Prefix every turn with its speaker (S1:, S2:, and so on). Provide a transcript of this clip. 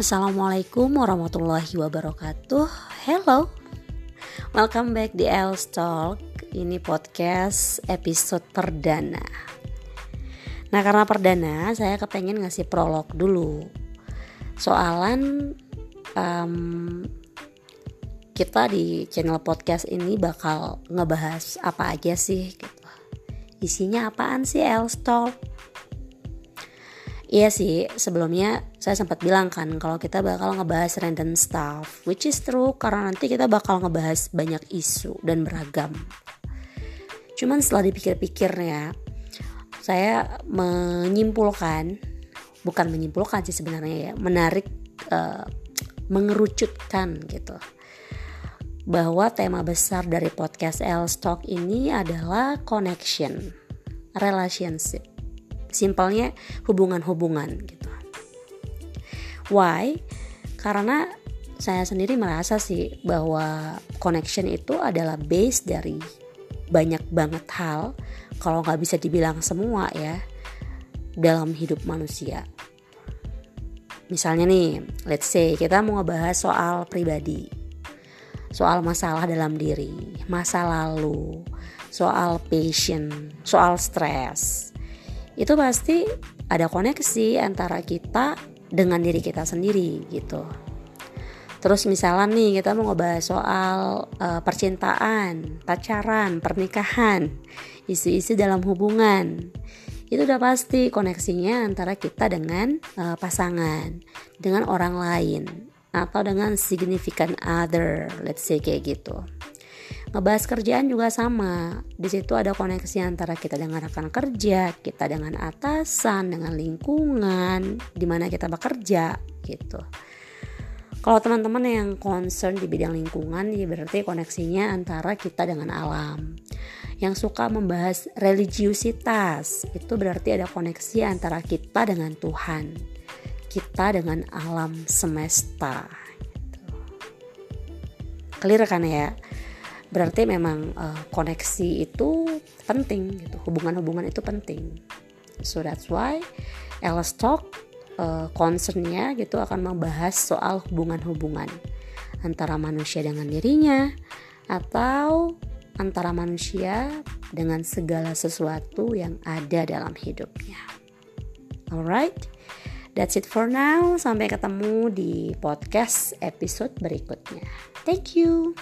S1: Assalamualaikum warahmatullahi wabarakatuh. Hello. Welcome back di Els Talk. Ini podcast episode perdana. Nah karena perdana saya kepengen ngasih prolog dulu. Soalan um, Kita di channel podcast ini bakal ngebahas apa aja sih gitu. Isinya apaan sih Els Talk Iya sih, sebelumnya saya sempat bilang kan kalau kita bakal ngebahas random stuff, which is true karena nanti kita bakal ngebahas banyak isu dan beragam. Cuman setelah dipikir-pikir ya, saya menyimpulkan, bukan menyimpulkan sih sebenarnya ya, menarik, uh, mengerucutkan gitu bahwa tema besar dari podcast L Stock ini adalah connection, relationship simpelnya hubungan-hubungan gitu. Why? Karena saya sendiri merasa sih bahwa connection itu adalah base dari banyak banget hal kalau nggak bisa dibilang semua ya dalam hidup manusia. Misalnya nih, let's say kita mau ngebahas soal pribadi, soal masalah dalam diri, masa lalu, soal passion, soal stres, itu pasti ada koneksi antara kita dengan diri kita sendiri gitu. Terus misalnya nih kita mau ngebahas soal uh, percintaan, pacaran, pernikahan, isu-isu dalam hubungan. Itu udah pasti koneksinya antara kita dengan uh, pasangan, dengan orang lain, atau dengan significant other, let's say kayak gitu. Ngebahas kerjaan juga sama. Di situ ada koneksi antara kita dengan rekan kerja, kita dengan atasan, dengan lingkungan, di mana kita bekerja gitu. Kalau teman-teman yang concern di bidang lingkungan, ya berarti koneksinya antara kita dengan alam. Yang suka membahas religiusitas, itu berarti ada koneksi antara kita dengan Tuhan, kita dengan alam semesta. Gitu. Clear kan ya? Berarti memang uh, koneksi itu penting gitu hubungan-hubungan itu penting so that's why Ella Talk uh, concernnya gitu akan membahas soal hubungan-hubungan antara manusia dengan dirinya atau antara manusia dengan segala sesuatu yang ada dalam hidupnya. Alright, that's it for now. Sampai ketemu di podcast episode berikutnya. Thank you.